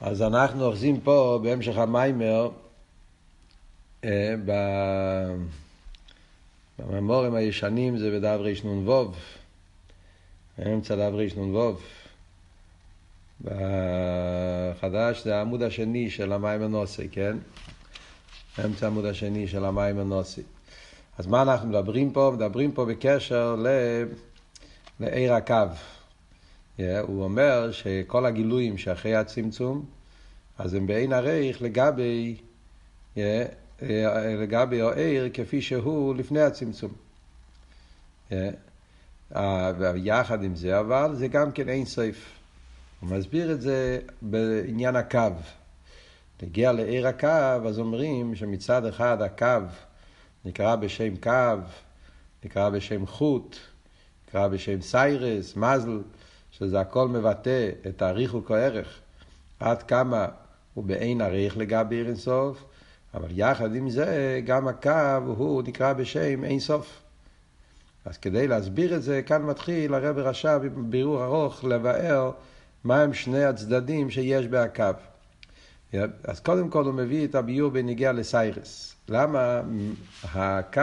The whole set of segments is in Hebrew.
אז אנחנו אוחזים פה בהמשך המיימר אה, בממורים הישנים זה בדף רנ"ו, אמצע דף רנ"ו. בחדש זה העמוד השני של המים הנוסי, כן? אמצע העמוד השני של המים הנוסי. אז מה אנחנו מדברים פה? מדברים פה בקשר ל... לעיר הקו. הוא אומר שכל הגילויים שאחרי הצמצום, אז הם בעין הרייך לגבי, yeah, לגבי העיר כפי שהוא לפני הצמצום. Yeah. יחד עם זה, אבל זה גם כן אין סייף. הוא מסביר את זה בעניין הקו. נגיע לעיר הקו, אז אומרים שמצד אחד הקו נקרא בשם קו, נקרא בשם חוט, נקרא בשם סיירס, מזל, שזה הכל מבטא את הריחוק הערך, עד כמה הוא באין עריך לגבי עיר אינסוף, אבל יחד עם זה גם הקו הוא נקרא בשם אין סוף. אז כדי להסביר את זה, כאן מתחיל הרב רש"ב בבירור ארוך לבאר מהם שני הצדדים שיש בהקו. אז קודם כל הוא מביא את הביור בניגיע לסיירס. למה הקו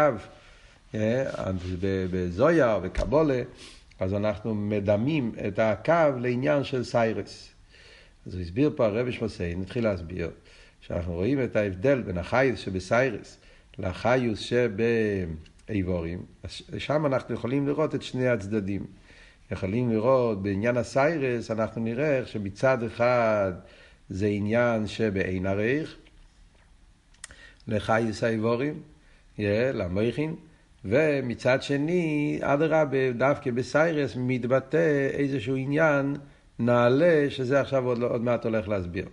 אה, בזויה וקבולה, אז אנחנו מדמים את הקו לעניין של סיירס. אז הוא הסביר פה הרבי שמוסיין, נתחיל להסביר, שאנחנו רואים את ההבדל בין החיוס שבסיירס לחיוס שבאיבורים, שם אנחנו יכולים לראות את שני הצדדים. יכולים לראות בעניין הסיירס, אנחנו נראה איך שמצד אחד זה עניין שבאין עריך, לחייס האיבורים, למויכין, ומצד שני, אדרבה, דווקא בסיירס מתבטא איזשהו עניין נעלה, שזה עכשיו עוד, עוד מעט הולך להסביר.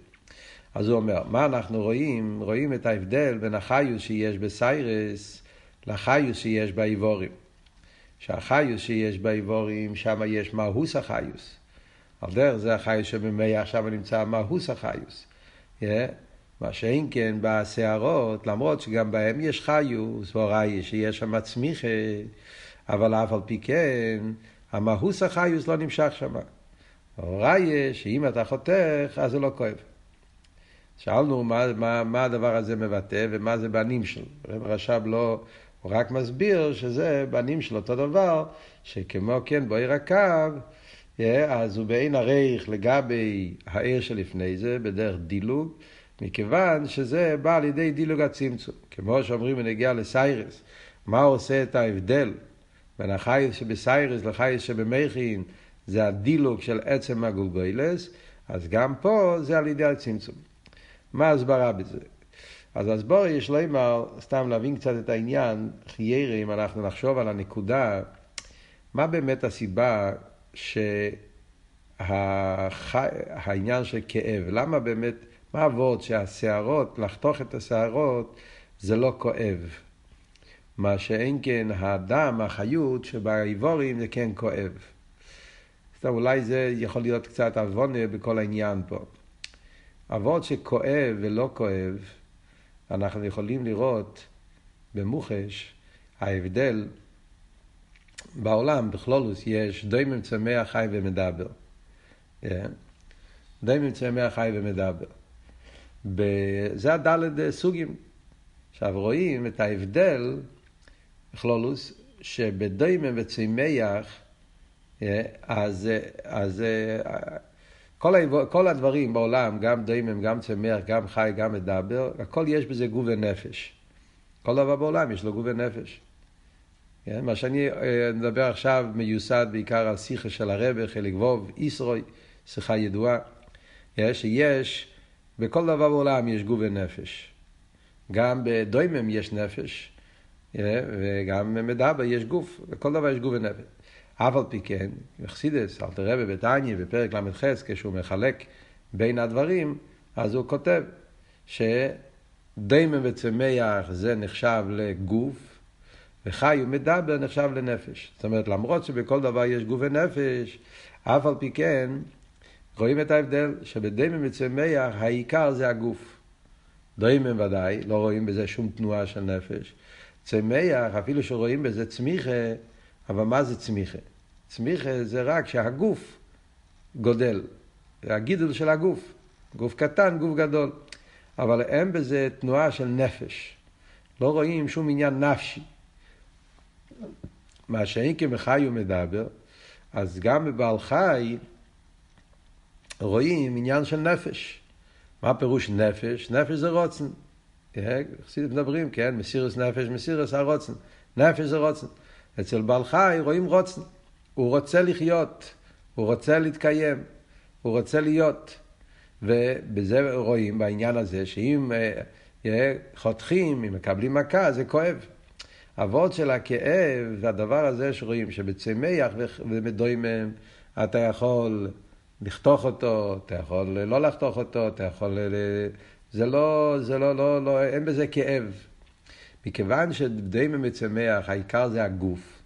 אז הוא אומר, מה אנחנו רואים? רואים את ההבדל בין החיוס שיש בסיירס לחיוס שיש באיבורים. שהחיוס שיש באיבורים, שם יש מהוס החיוס. על דרך זה החיוס שבמי עכשיו נמצא מהוס החיוס. Yeah. מה שאין כן בסערות, למרות שגם בהם יש חיוס, והוראי שיש שם צמיחה, אבל אף על פי כן, המהוס החיוס לא נמשך שם. הוראי שאם אתה חותך, אז זה לא כואב. שאלנו מה, מה, מה הדבר הזה מבטא ומה זה בנים שלו. רב רש"ב לא, הוא רק מסביר שזה בנים של אותו דבר, שכמו כן בעיר הקו, אז הוא בעין הרייך לגבי העיר שלפני זה, בדרך דילוג, מכיוון שזה בא על ידי דילוג הצמצום. כמו שאומרים בנגיעה לסיירס, מה עושה את ההבדל בין החייס שבסיירס לחייס שבמכין, זה הדילוג של עצם הגולגוילס, אז גם פה זה על ידי הצמצום. מה ההסברה בזה? אז הסבור יש לומר, סתם להבין קצת את העניין, חיירה, אם אנחנו נחשוב על הנקודה, מה באמת הסיבה שהעניין של כאב, למה באמת, מה אבות שהשערות, לחתוך את השערות, זה לא כואב. מה שאין כן הדם, החיות שבאיבורים זה כן כואב. אז אולי זה יכול להיות קצת עוונה בכל העניין פה. אבות שכואב ולא כואב, אנחנו יכולים לראות במוחש ההבדל בעולם, בכלולוס, יש דוימם צמח חי ומדבר. כן? דוימם צמח חי ומדבר. זה הדלת סוגים. עכשיו רואים את ההבדל, בכלולוס, שבדוימם וצמח, כן? אז, אז כל, כל הדברים בעולם, גם דיימם, גם צמח, גם חי, גם מדבר, הכל יש בזה גוף ונפש. כל דבר בעולם יש לו גוף ונפש. כן? מה שאני אה, מדבר עכשיו מיוסד בעיקר על שיחה של הרבה, חלק ווב, ישרוי, שיחה ידועה, שיש, בכל דבר בעולם יש גוף ונפש. גם בדוימם יש נפש, וגם במדבר יש גוף, בכל דבר יש גוף ונפש. אף על פי כן, יחסידס, אלתר רבי בתניא, בפרק ל"ח, כשהוא מחלק בין הדברים, אז הוא כותב שדיימן וצמח זה נחשב לגוף, וחי ומדבר נחשב לנפש. זאת אומרת, למרות שבכל דבר יש גוף ונפש, אף על פי כן, רואים את ההבדל שבדיימן וצמח העיקר זה הגוף. דיימן ודאי, לא רואים בזה שום תנועה של נפש. צמח, אפילו שרואים בזה צמיחה, אבל מה זה צמיחה? צמיחה זה רק שהגוף גודל, הגידול של הגוף. גוף קטן, גוף גדול. אבל אין בזה תנועה של נפש. לא רואים שום עניין נפשי. מה שאין כמחי הוא מדבר, אז גם בבעל חי רואים עניין של נפש. מה פירוש נפש? נפש זה רוצן. חסידים מדברים, כן? מסירס נפש, מסירס הרוצן. נפש זה רוצן. אצל בעל חי רואים רוצן. הוא רוצה לחיות, הוא רוצה להתקיים, הוא רוצה להיות. ובזה רואים בעניין הזה, שאם אה, חותכים, אם מקבלים מכה, זה כואב. אבות של הכאב, והדבר הזה שרואים שבצמח ומדוימם, אתה יכול לחתוך אותו, אתה יכול לא לחתוך אותו, אתה יכול... זה לא, זה לא, לא, לא, אין בזה כאב. מכיוון שדוימם מצמח, העיקר זה הגוף.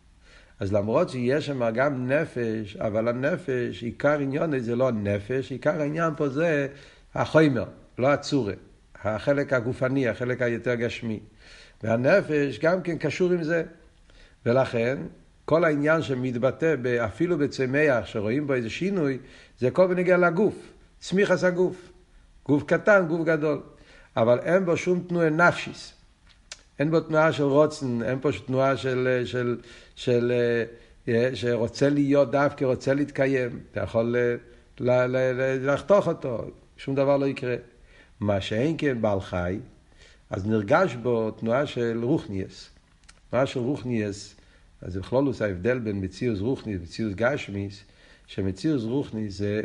אז למרות שיש שם גם נפש, אבל הנפש, עיקר עניון זה לא הנפש, עיקר העניין פה זה החומר, לא הצורה. החלק הגופני, החלק היותר גשמי. והנפש גם כן קשור עם זה. ולכן, כל העניין שמתבטא אפילו בצמח, שרואים בו איזה שינוי, זה כל בנגיע לגוף, צמיחס הגוף. גוף קטן, גוף גדול. אבל אין בו שום תנועה נפשיס. אין בו תנועה של רוצן, אין פה תנועה של, של, של, של אה, שרוצה להיות דווקא, רוצה להתקיים. אתה יכול אה, לחתוך אותו, שום דבר לא יקרה. מה שאין כן בעל חי, אז נרגש בו תנועה של רוחניאס. תנועה של רוחניאס, אז בכלולוס ההבדל בין מציאוס רוחניס ומציאוס גשמיס, שמציאוס רוחניס זה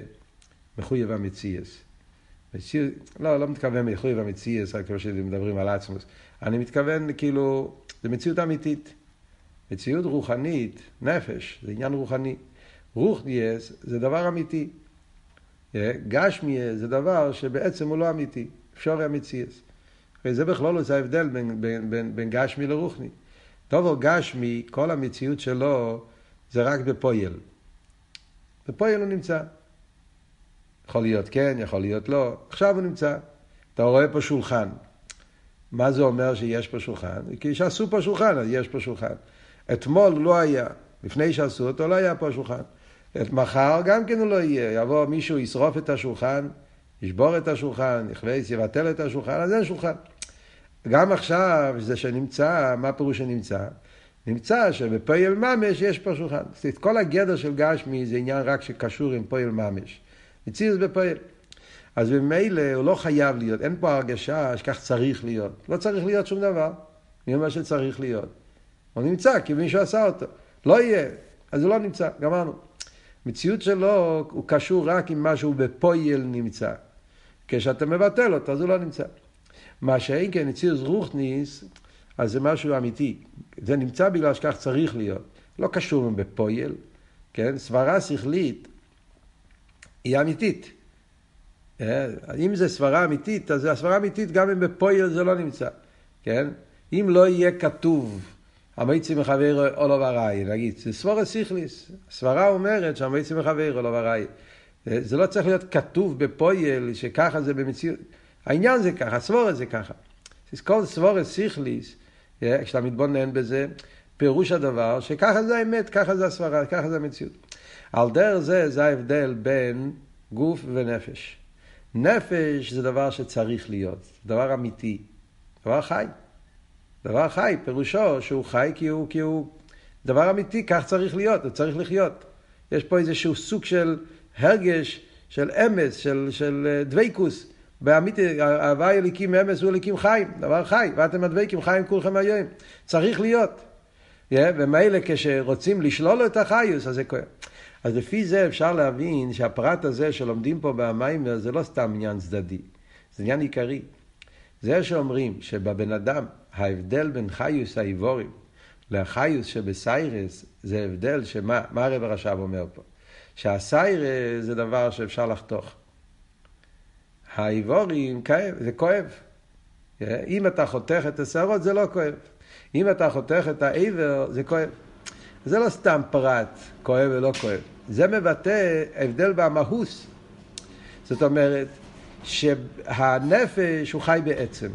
מחויב המציאס. מציאוס, לא, לא מתכוון מחויב המציאס, רק כמו שמדברים על עצמוס. אני מתכוון כאילו, זה מציאות אמיתית. מציאות רוחנית, נפש, זה עניין רוחני. רוחניאס זה דבר אמיתי. גשמיאס זה דבר שבעצם הוא לא אמיתי. אפשר המציאס. וזה בכלול לא זה ההבדל בין, בין, בין, בין גשמי לרוחני. טוב גשמי, כל המציאות שלו זה רק בפויל. בפויל הוא נמצא. יכול להיות כן, יכול להיות לא. עכשיו הוא נמצא. אתה רואה פה שולחן. מה זה אומר שיש פה שולחן? כי שעשו פה שולחן, אז יש פה שולחן. אתמול לא היה. לפני שעשו אותו לא היה פה שולחן. את מחר גם כן הוא לא יהיה. יבוא מישהו, ישרוף את השולחן, ישבור את השולחן, יכווס, יבטל את השולחן, אז אין שולחן. גם עכשיו, זה שנמצא, מה פירוש שנמצא? נמצא שבפועל ממש יש פה שולחן. זאת כל הגדר של גשמי זה עניין רק שקשור עם פועל ממש. מציאות בפועל. אז ממילא הוא לא חייב להיות, אין פה הרגשה שכך צריך להיות. לא צריך להיות שום דבר. אומר שצריך להיות? הוא נמצא כי מישהו עשה אותו. לא יהיה, אז הוא לא נמצא, גמרנו. מציאות שלו הוא קשור רק עם משהו בפועל נמצא. כשאתה מבטל אותו, אז הוא לא נמצא. מה שאין כן אציוס רוחניס, אז זה משהו אמיתי. זה נמצא בגלל שכך צריך להיות. לא קשור בפויל, כן? סברה שכלית היא אמיתית. אה, אם זה סברה אמיתית, אז הסברה אמיתית גם אם בפויל זה לא נמצא, כן? אם לא יהיה כתוב המייצי מחבר אולו וראי, נגיד, זה סבורה סיכליס. סברה אומרת שהמייצי מחבר אולו וראי. אה, זה לא צריך להיות כתוב בפויל שככה זה במציאות. העניין זה ככה, סבורה זה ככה. כל סבורה סיכליס, כשאתה מתבונן בזה, פירוש הדבר שככה זה האמת, ככה זה הסברה, ככה זה המציאות. על דרך זה, זה ההבדל בין גוף ונפש. נפש זה דבר שצריך להיות, דבר אמיתי, דבר חי. דבר חי, פירושו שהוא חי כי הוא, כי הוא דבר אמיתי, כך צריך להיות, הוא צריך לחיות. יש פה איזשהו סוג של הרגש, של אמס, של, של אה, דבייקוס. באמיתי, הווי אליקים אמס הוא אליקים חיים, דבר חי, ואתם הדבקים חיים כולכם היום. צריך להיות. Yeah, ומילא כשרוצים לשלול לו את החיוס, אז זה כואב. אז לפי זה אפשר להבין שהפרט הזה שלומדים פה במיימר זה לא סתם עניין צדדי, זה עניין עיקרי. זה שאומרים שבבן אדם ההבדל בין חיוס האיבורים לחיוס שבסיירס זה הבדל שמה, מה הרב הרש"ב אומר פה? שהסיירס זה דבר שאפשר לחתוך. האיבורים זה כואב. אם אתה חותך את השערות זה לא כואב. אם אתה חותך את העבר זה כואב. זה לא סתם פרט, כואב ולא כואב. זה מבטא הבדל במהוס. זאת אומרת, שהנפש הוא חי בעצם.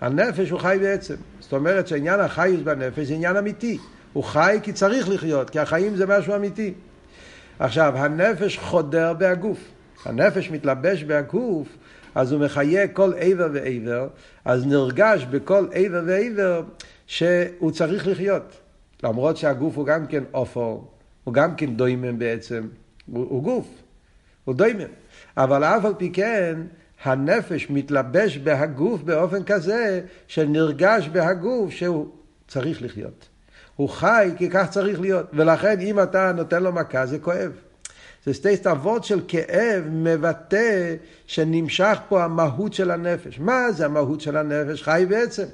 הנפש הוא חי בעצם. זאת אומרת שעניין החיות בנפש זה עניין אמיתי. הוא חי כי צריך לחיות, כי החיים זה משהו אמיתי. עכשיו, הנפש חודר בהגוף. הנפש מתלבש בהגוף, אז הוא מחיה כל עבר ועבר, אז נרגש בכל עבר ועבר שהוא צריך לחיות. למרות שהגוף הוא גם כן עופר, הוא גם כן דוימם בעצם, הוא, הוא גוף, הוא דוימם. אבל אף על פי כן, הנפש מתלבש בהגוף באופן כזה שנרגש בהגוף שהוא צריך לחיות. הוא חי כי כך צריך להיות, ולכן אם אתה נותן לו מכה זה כואב. זה שתי סתוות של כאב מבטא שנמשך פה המהות של הנפש. מה זה המהות של הנפש? חי בעצם.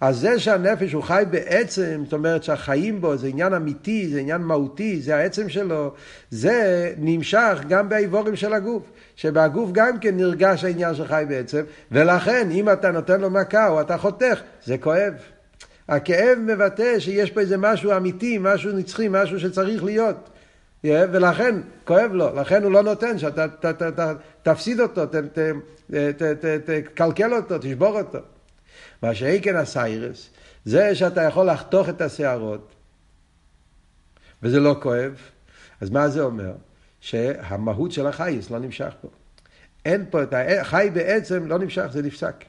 אז זה שהנפש הוא חי בעצם, זאת אומרת שהחיים בו זה עניין אמיתי, זה עניין מהותי, זה העצם שלו, זה נמשך גם באיבורים של הגוף, שבגוף גם כן נרגש העניין של חי בעצם, ולכן אם אתה נותן לו מכה או אתה חותך, זה כואב. הכאב מבטא שיש פה איזה משהו אמיתי, משהו נצחי, משהו שצריך להיות. ולכן כואב לו, לכן הוא לא נותן שאתה ת, ת, ת, תפסיד אותו, תקלקל אותו, תשבור אותו. מה שאיקן הסיירס, זה שאתה יכול לחתוך את השערות, וזה לא כואב, אז מה זה אומר? שהמהות של החייס לא נמשך פה. אין פה את החי בעצם לא נמשך, זה נפסק.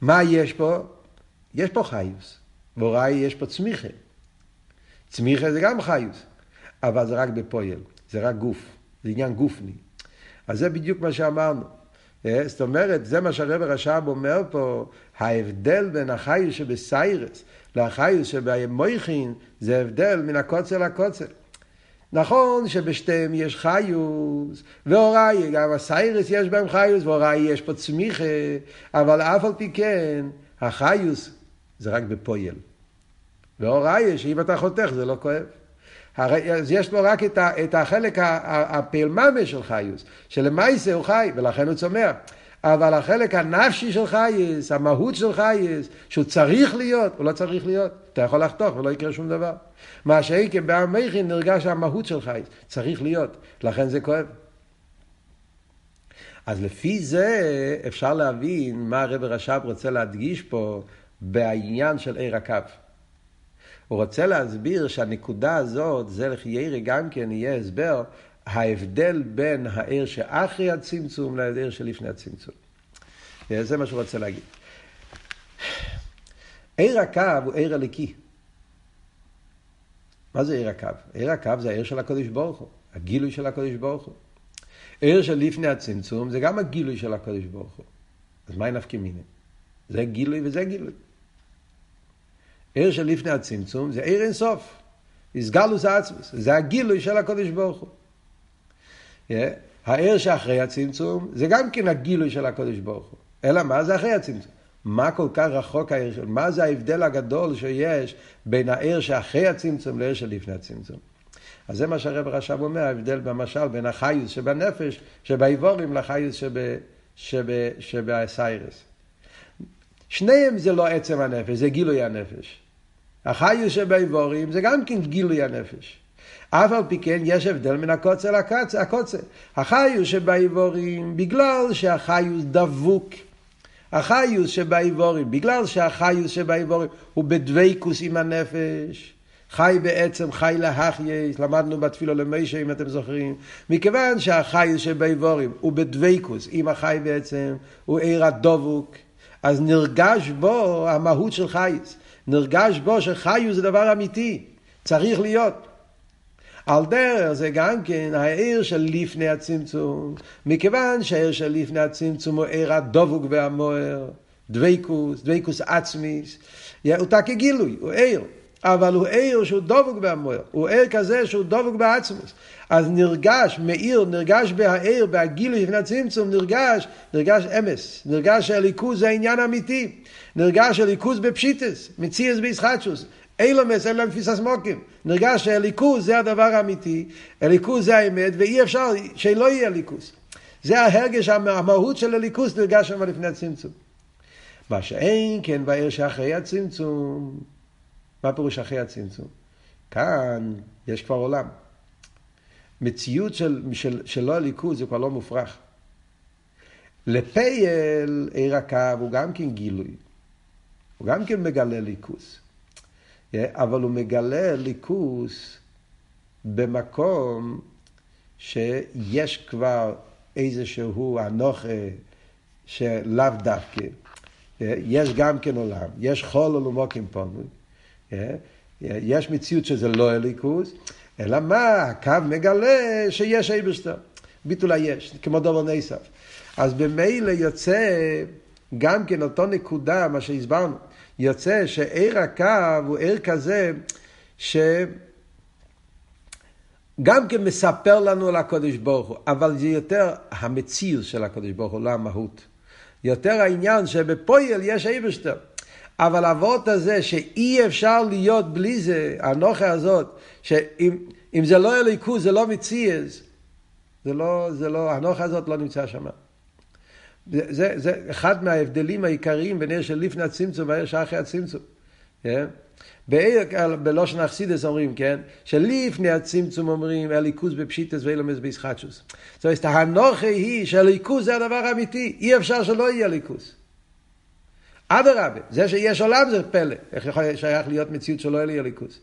מה יש פה? יש פה חיוס. והוראי יש פה צמיחה. צמיחה זה גם חיוס, אבל זה רק בפועל, זה רק גוף, זה עניין גופני. אז זה בדיוק מה שאמרנו. אה, זאת אומרת, זה מה שהרב רש"ב אומר פה, ההבדל בין החיוס שבסיירס לחיוס שבמויכין, זה הבדל מן הקוצר לקוצר. נכון שבשתיהם יש חיוס, ואוראי, גם הסיירס יש בהם חיוס, ואוראי יש פה צמיחה, אבל אף על פי כן, החיוס זה רק בפויל. ואוראי, שאם אתה חותך זה לא כואב. אז יש לו רק את, ה, את החלק הפעלממה של חיוס, שלמעשה הוא חי, ולכן הוא צומח. אבל החלק הנפשי של חייס, המהות של חייס, שהוא צריך להיות, הוא לא צריך להיות. אתה יכול לחתוך ולא יקרה שום דבר. מה שהייתם בעמכין נרגש המהות של חייס, צריך להיות, לכן זה כואב. אז לפי זה אפשר להבין מה הרב רש"ב רוצה להדגיש פה בעניין של עיר הקו. הוא רוצה להסביר שהנקודה הזאת, זה לחיירי גם כן יהיה הסבר, ההבדל בין העיר שאחרי הצמצום לעיר שלפני הצמצום. זה מה שהוא רוצה להגיד. עיר הקו הוא עיר הליקי. מה זה עיר הקו? עיר הקו זה העיר של הקודש ברוך הוא, הגילוי של הקודש ברוך הוא. עיר של לפני הצמצום זה גם הגילוי של הקודש ברוך הוא. אז מה נפקא מיני? זה גילוי וזה גילוי. עיר של לפני הצמצום זה עיר אינסוף. איסגלוס עצמוס. זה הגילוי של הקודש ברוך הוא. Yeah. העיר שאחרי הצמצום זה גם כן הגילוי של הקודש ברוך הוא. אלא מה זה אחרי הצמצום? מה כל כך רחוק העיר של... מה זה ההבדל הגדול שיש בין העיר שאחרי הצמצום לעיר שלפני הצמצום? אז זה מה שהרב רש"ב אומר, ההבדל במשל בין החיוס שבנפש, שבאיבורים, לחיוס שבסיירס. שניהם זה לא עצם הנפש, זה גילוי הנפש. החיוס שבאיבורים זה גם כן גילוי הנפש. אף על פי כן יש הבדל מן הקוצר לקוצר. החיוס שבאיבורים, בגלל שהחיוס דבוק. החיוס שבאיבורים, בגלל שהחיוס שבאיבורים הוא בדוויקוס עם הנפש. חי בעצם, חי להחייס, למדנו בתפילו למשה אם אתם זוכרים, מכיוון שהחיוס שבאיבורים הוא בדוויקוס עם החי בעצם, הוא עיר הדבוק, אז נרגש בו המהות של חייס. נרגש בו שחיו זה דבר אמיתי, צריך להיות. על דרך זה גם כן העיר של לפני הצמצום, מכיוון שהעיר של לפני הצמצום הוא עיר הדבוק והמוער, דבקוס, דבקוס עצמיס, הוא תקי גילוי, הוא עיר. אבל הוא עיר שהוא דבוק בהמוער, הוא עיר כזה שהוא דבוק בעצמוס. אז נרגש, מאיר, נרגש בהעיר, בהגילוי לפני הצמצום, נרגש, נרגש אמס, נרגש שהליכוז זה העניין האמיתי, נרגש שהליכוז בפשיטס, מציאס בישחטשוס, אילומס, אין להם תפיסס מוקים. נרגש שהליכוז זה הדבר האמיתי, הליכוז זה האמת, ואי אפשר שלא יהיה ליכוז. זה ההרגש, המהות של הליכוז נרגש שם לפני הצמצום. מה שאין כן בעיר שאחרי הצמצום, מה פירוש אחרי הצמצום? כאן יש כבר עולם. מציאות של, של, שלא הליכוז זה כבר לא מופרך. לפייל עיר הקו הוא גם כן גילוי. הוא גם כן מגלה ליכוס. אבל הוא מגלה ליכוס במקום שיש כבר איזשהו אנוכה שלאו דווקא. יש גם כן עולם, יש חול ולמוקים פונוי. יש מציאות שזה לא אליקוס, אלא מה? הקו מגלה שיש אייברשטר. ביטול היש, כמו דובר נסף. אז במילא יוצא גם כן אותו נקודה, מה שהסברנו, יוצא שעיר הקו הוא עיר כזה שגם כן מספר לנו על הקודש ברוך הוא, אבל זה יותר המציאות של הקודש ברוך הוא, לא המהות. יותר העניין שבפויל יש אייברשטר. אבל האבות הזה שאי אפשר להיות בלי זה, הנוכה הזאת, שאם זה לא אליקוס, זה לא מציאס, זה לא, זה לא, הנוכה הזאת לא נמצא שם. זה, זה, זה אחד מההבדלים העיקריים בין עיר של לפני הצמצום והעיר שאחרי הצמצום. כן? בעיר, בלושן אכסידס אומרים, כן? שלפני הצמצום אומרים אליקוס בפשיטס ואילומס בישחטשוס. זאת אומרת, הנוכה היא שאליקוס זה הדבר האמיתי, אי אפשר שלא יהיה אליקוס. אדרבה, זה שיש עולם זה פלא. איך יכול שייך להיות מציאות שלא יהיה לי אליקוס?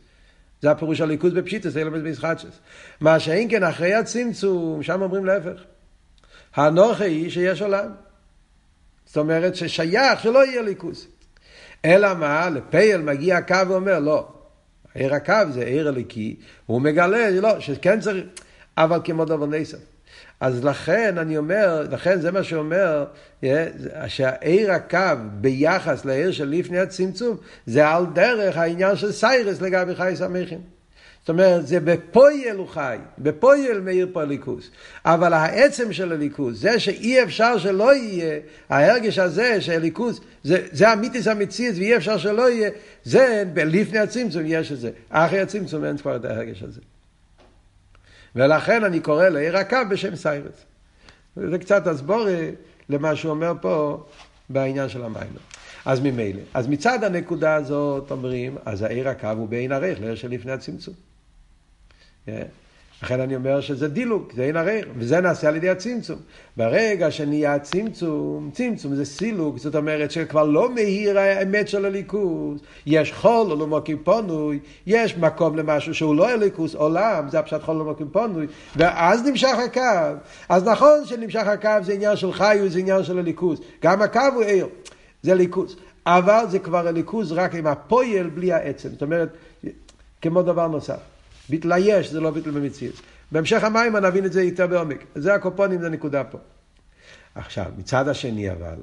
זה הפירוש הליכוז בפשיטס, אילומס בישחטשוס. מה שאין כן אחרי הצמצום, שם אומרים להפך. הנוכה היא שיש עולם. זאת אומרת ששייך שלא יהיה ליכוז. אלא מה? לפייל מגיע הקו ואומר, לא, עיר הקו זה עיר הליקי, הוא מגלה, לא, שכן צריך, אבל כמו דבר נסף. אז לכן אני אומר, לכן זה מה שאומר, שהעיר הקו ביחס לעיר של לפני הצמצום, זה על דרך העניין של סיירס לגבי חי סמיכים. זאת אומרת, זה בפויל הוא חי, בפויל מאיר פה הליכוס. אבל העצם של הליכוס, זה שאי אפשר שלא יהיה, ההרגש הזה של הליכוס, זה, זה המיתיס המציץ ואי אפשר שלא יהיה, זה לפני הצמצום יש את זה. אחרי הצמצום אין כבר את ההרגש הזה. ולכן אני קורא לעיר הקו בשם סיירס. זה קצת הסבור למה שהוא אומר פה בעניין של המים. אז ממילא. אז מצד הנקודה הזאת אומרים, אז העיר הקו הוא בעין ערך לעיר שלפני הצמצום. לכן אני אומר שזה דילוג, זה אין ערך, וזה נעשה על ידי הצמצום. ברגע שנהיה הצמצום, צמצום זה סילוג, זאת אומרת שכבר לא מהיר האמת של הליכוז, יש חול או לא מוקים פונוי, יש מקום למשהו שהוא לא הליכוז, עולם, זה הפשט חול או לא מוקים פונוי, ואז נמשך הקו. אז נכון שנמשך הקו זה עניין של חיו, זה עניין של הליכוז, גם הקו הוא עיר, זה ליכוז. אבל זה כבר הליכוז רק עם הפועל בלי העצם, זאת אומרת, כמו דבר נוסף. ביטל היש זה לא ביטל במציאות. בהמשך המים נבין את זה יותר בעומק. זה הקופונים, זה נקודה פה. עכשיו, מצד השני אבל,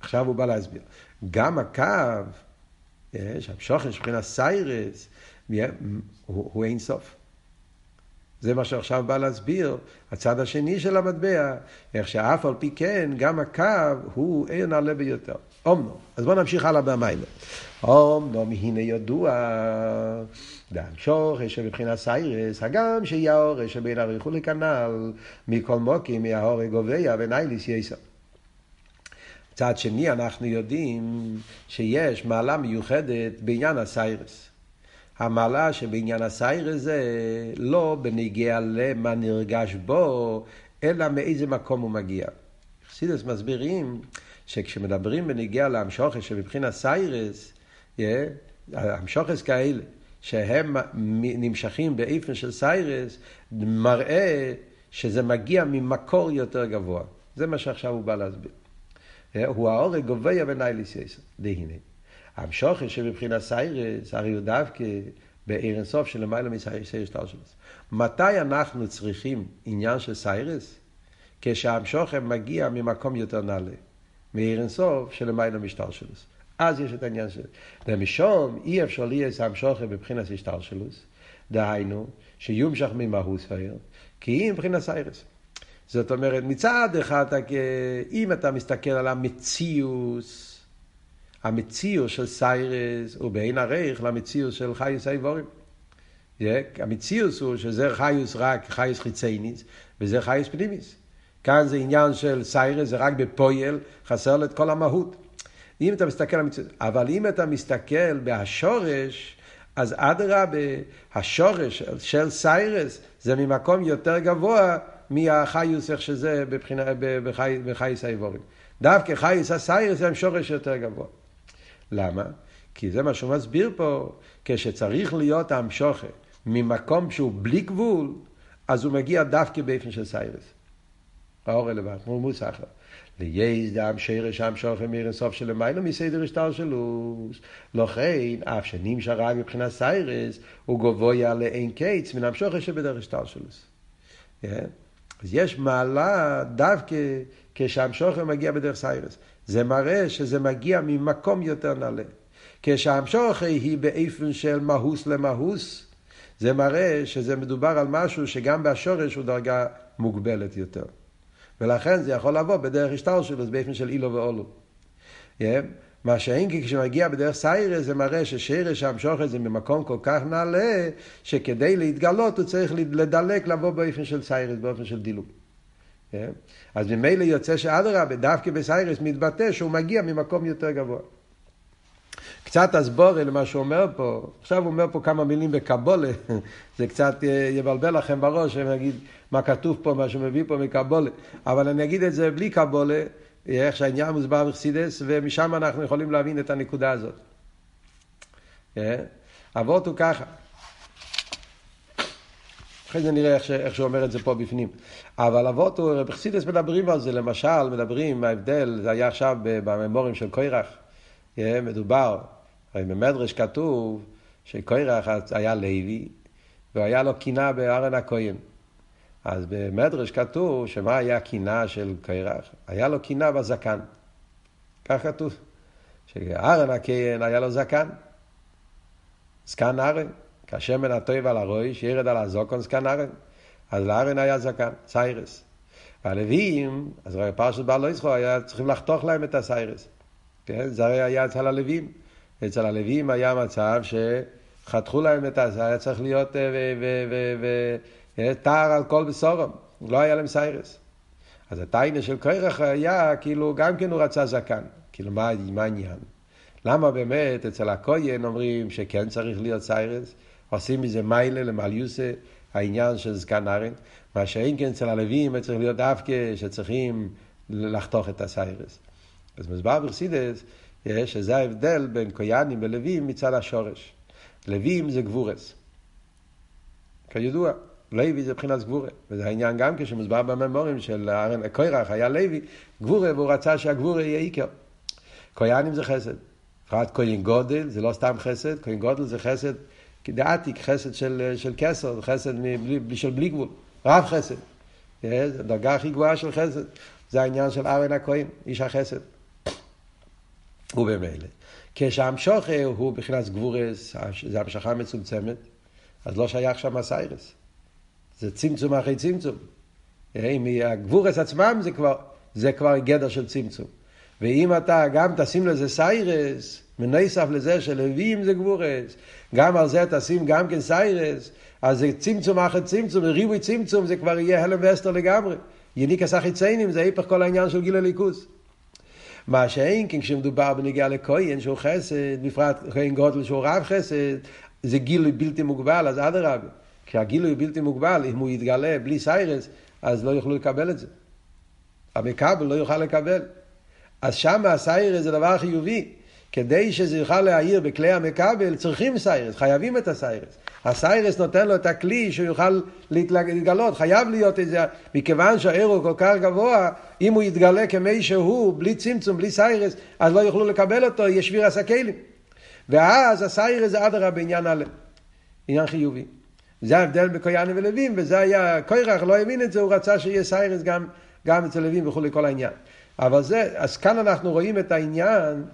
עכשיו הוא בא להסביר. גם הקו, יש, המשוכן מבחינת סיירס, הוא, הוא אין סוף. זה מה שעכשיו בא להסביר, הצד השני של המטבע, איך שאף על פי כן, גם הקו הוא עיר נעלה ביותר. אומנו. אז בואו נמשיך הלאה במים. אומנו, הנה ידוע, שורש שבבחינת סיירס, הגם שיהיה האורש שבין הריחו לכנ"ל, מכל מוקים, מההורג גובע ונייליס יסר. מצד שני, אנחנו יודעים שיש מעלה מיוחדת בעניין הסיירס. המעלה שבעניין הסיירס זה לא בנוגע למה נרגש בו, אלא מאיזה מקום הוא מגיע. חסידות מסבירים שכשמדברים בנוגע להמשכות שבבחינת שערות, יא, המשכות כאלה, שהם נמשכים באופן של שערות, מראה שזה מגיע ממקור יותר גבוה. זה מה שעכשיו הוא בא להסביר. הוא האורג גובע ונייליס יסר, דהנה. המשוכס שבבחינת סיירס, הרי הוא דווקא בעיר אינסוף של למעלה מסיירס טלשלוס. מתי אנחנו צריכים עניין של סיירס? כשהמשוכם מגיע ממקום יותר נעלה. מעיר אינסוף של למעלה משטלשלוס. אז יש את העניין של... ומשום אי אפשר להיות המשוכם מבחינת השטלשלוס, דהיינו, שיומשך ממהות האור, כי אם בחינת שערות. זאת אומרת, מצד אחד, אם אתה מסתכל על המציאות, המציאות של שערות הוא באין ערוך למציאות של חיות האיברים. המציאות הוא שזה חיות רק חיות חיצונית, וזה חיות פנימית. כאן זה עניין של שערות, זה רק בפועל, חסר לו את כל המהות. אם אתה מסתכל על המציאות, אבל אם אתה מסתכל בהשורש, אז אדרבה, השורש של סיירס זה ממקום יותר גבוה מהחיוס איך שזה בבחינה, בחי, בחייס האיבורים. דווקא חייס הסיירס זה שורש יותר גבוה. למה? כי זה מה שהוא מסביר פה, כשצריך להיות המשוכר ממקום שהוא בלי גבול, אז הוא מגיע דווקא באופן של סיירס. האור רלוונט, כמו מוסחר. לייז דם שרש שם שוכם מיר סוף של מיילו מסדר השטר שלוס. לכן, אף שנמשך רק מבחינת סיירס, הוא גבוה לאין קיץ מן המשוכר שבדרך השטר שלוס. אז יש מעלה דווקא כשהמשוכר מגיע בדרך סיירס. זה מראה שזה מגיע ממקום יותר נעלה. כשהמשוכר היא באיפן של מהוס למהוס, זה מראה שזה מדובר על משהו שגם בשורש הוא דרגה מוגבלת יותר. ולכן זה יכול לבוא בדרך השטר שלו, זה באופן של אילו ואולו. Yeah. מה שאין כי כשמגיע בדרך סיירה זה מראה ששרש המשוכת זה ממקום כל כך נעלה, שכדי להתגלות הוא צריך לדלק לבוא באופן של סיירס, באופן של דילוג. Yeah. אז ממילא יוצא שאדרבה, דווקא בסיירס מתבטא שהוא מגיע ממקום יותר גבוה. קצת הסבורי למה שהוא אומר פה, עכשיו הוא אומר פה כמה מילים בקבולה, זה קצת יבלבל לכם בראש, אני אגיד מה כתוב פה, מה שהוא מביא פה מקבולה, אבל אני אגיד את זה בלי קבולה, איך שהעניין מוסבר בחסידס, ומשם אנחנו יכולים להבין את הנקודה הזאת. אבות הוא ככה. אחרי זה נראה איך, ש, איך שהוא אומר את זה פה בפנים. אבל אבות הוא, בחסידס מדברים על זה, למשל, מדברים, ההבדל, זה היה עכשיו בממורים של קוירח, מדובר הרי במדרש כתוב שקוירח היה לוי, והיה לו קינה בארן הכהן. אז במדרש כתוב שמה היה קינה של קוירח? היה לו קינה בזקן. כך כתוב. שארן הכהן היה לו זקן. זקן ארן. כשמן הטוב על הראש, ירד על הזוקון זקן ארן. אז לארן היה זקן, סיירס. והלווים, אז פרשת בעל לא יצחו, היה צריכים לחתוך להם את הסיירס. כן? זה הרי היה אצל הלווים. אצל הלווים היה מצב שחתכו להם את הזה, היה צריך להיות אה, טער על כל בשורם, לא היה להם סיירס. אז הטיינה של קרח היה, כאילו, גם כן הוא רצה זקן. כאילו, מה, העניין? למה באמת אצל הכהן אומרים שכן צריך להיות סיירס? עושים מזה מיילה למעליוסה, העניין של זקן ארן. מה שאין כן אצל הלווים צריך להיות דווקא שצריכים לחתוך את הסיירס. אז מסבר בחסידס שזה ההבדל בין קויאנים ולווים מצד השורש. לווים זה גבורס. כידוע, לוי זה מבחינת גבורה, וזה העניין גם כשמוסבר בממורים של ארן קוירח היה לוי, גבורה, והוא רצה שהגבורה יהיה עיקר. קויאנים זה חסד. בפרט כהן גודל, זה לא סתם חסד, כהן גודל זה חסד כדעתיק, חסד של, של כסר, חסד מבלי, של בלי גבול, רב חסד. זה הדרגה הכי גבוהה של חסד, זה העניין של ארן הכהן, איש החסד. ובמילא. כשהמשוכר הוא מבחינת גבורס, זה המשכה מצומצמת, אז לא שייך שם הסיירס. זה צמצום אחרי צמצום. אם הגבורס עצמם זה כבר, זה כבר גדר של צמצום. ואם אתה גם תשים לזה סיירס, מנוסף לזה שלווים זה גבורס, גם על זה תשים גם כן סיירס, אז זה צמצום אחרי צמצום, ריבוי צמצום זה כבר יהיה העלם והסתר לגמרי. יניקס החיציינים זה היפך כל העניין של גילוי אלוקוס. מה שאין כן כשמדובר בנגיעה לכהן שהוא חסד, בפרט כהן גודול שהוא רב חסד, זה גילוי בלתי מוגבל, אז אדרבה. כשהגילוי בלתי מוגבל, אם הוא יתגלה בלי סיירס, אז לא יוכלו לקבל את זה. המקבל לא יוכל לקבל. אז שם הסיירס זה דבר חיובי. כדי שזה יוכל להאיר בכלי המקבל, צריכים סיירס, חייבים את הסיירס. הסיירס נותן לו את הכלי שהוא יוכל להתגלות, חייב להיות איזה, מכיוון הוא כל כך גבוה, אם הוא יתגלה כמי שהוא, בלי צמצום, בלי סיירס, אז לא יוכלו לקבל אותו, יש שבירס הכלים. ואז הסיירס זה אדרבה בעניין הלב, עניין חיובי. זה ההבדל בכויהנים ולוויים, וזה היה, קורח לא הבין את זה, הוא רצה שיהיה סיירס גם, גם אצל לווים וכולי, כל העניין. אבל זה, אז כאן אנחנו רואים את העניין,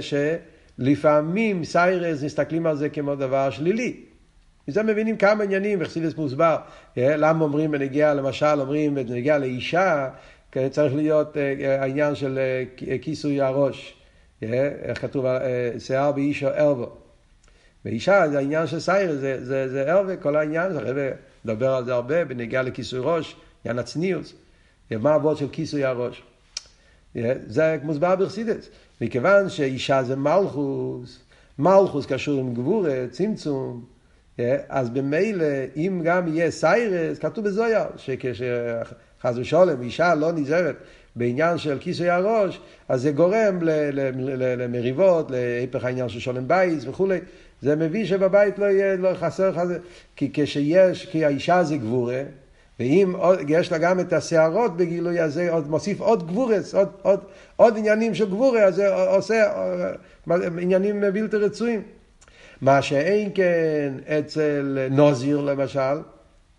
שלפעמים סיירס מסתכלים על זה כמו דבר שלילי. מזה מבינים כמה עניינים, וחסידס מוסבר. אה, למה אומרים בנגיעה, למשל, אומרים בנגיעה לאישה, צריך להיות אה, אה, העניין של כיסוי הראש. איך כתוב, שיער באישו אלבו. ואישה זה העניין של סייר, זה, זה, זה אלווה, כל העניין, זה הרבה, מדבר על זה הרבה, בנגיעה לכיסוי ראש, עניין הצניעות. מה הוורט של כיסוי הראש? זה מוסבר בחסידס. מכיוון שאישה זה מלכוס, מלכוס קשור עם גבורה, צמצום, אז במילא, אם גם יהיה סיירס, כתוב בזויהר, שכשחס ושלום אישה לא נזהרת בעניין של כיסוי הראש, אז זה גורם למריבות, להיפך העניין של שולם בייס וכולי, זה מביא שבבית לא יהיה, לא חסר לך, כי כשיש, כי האישה זה גבורה, ואם עוד, יש לה גם את השערות בגילוי הזה, עוד מוסיף עוד גבורס, עוד, עוד, עוד עניינים של גבורה, אז זה עושה עניינים בלתי רצויים. מה שאין כן אצל נוזיר למשל,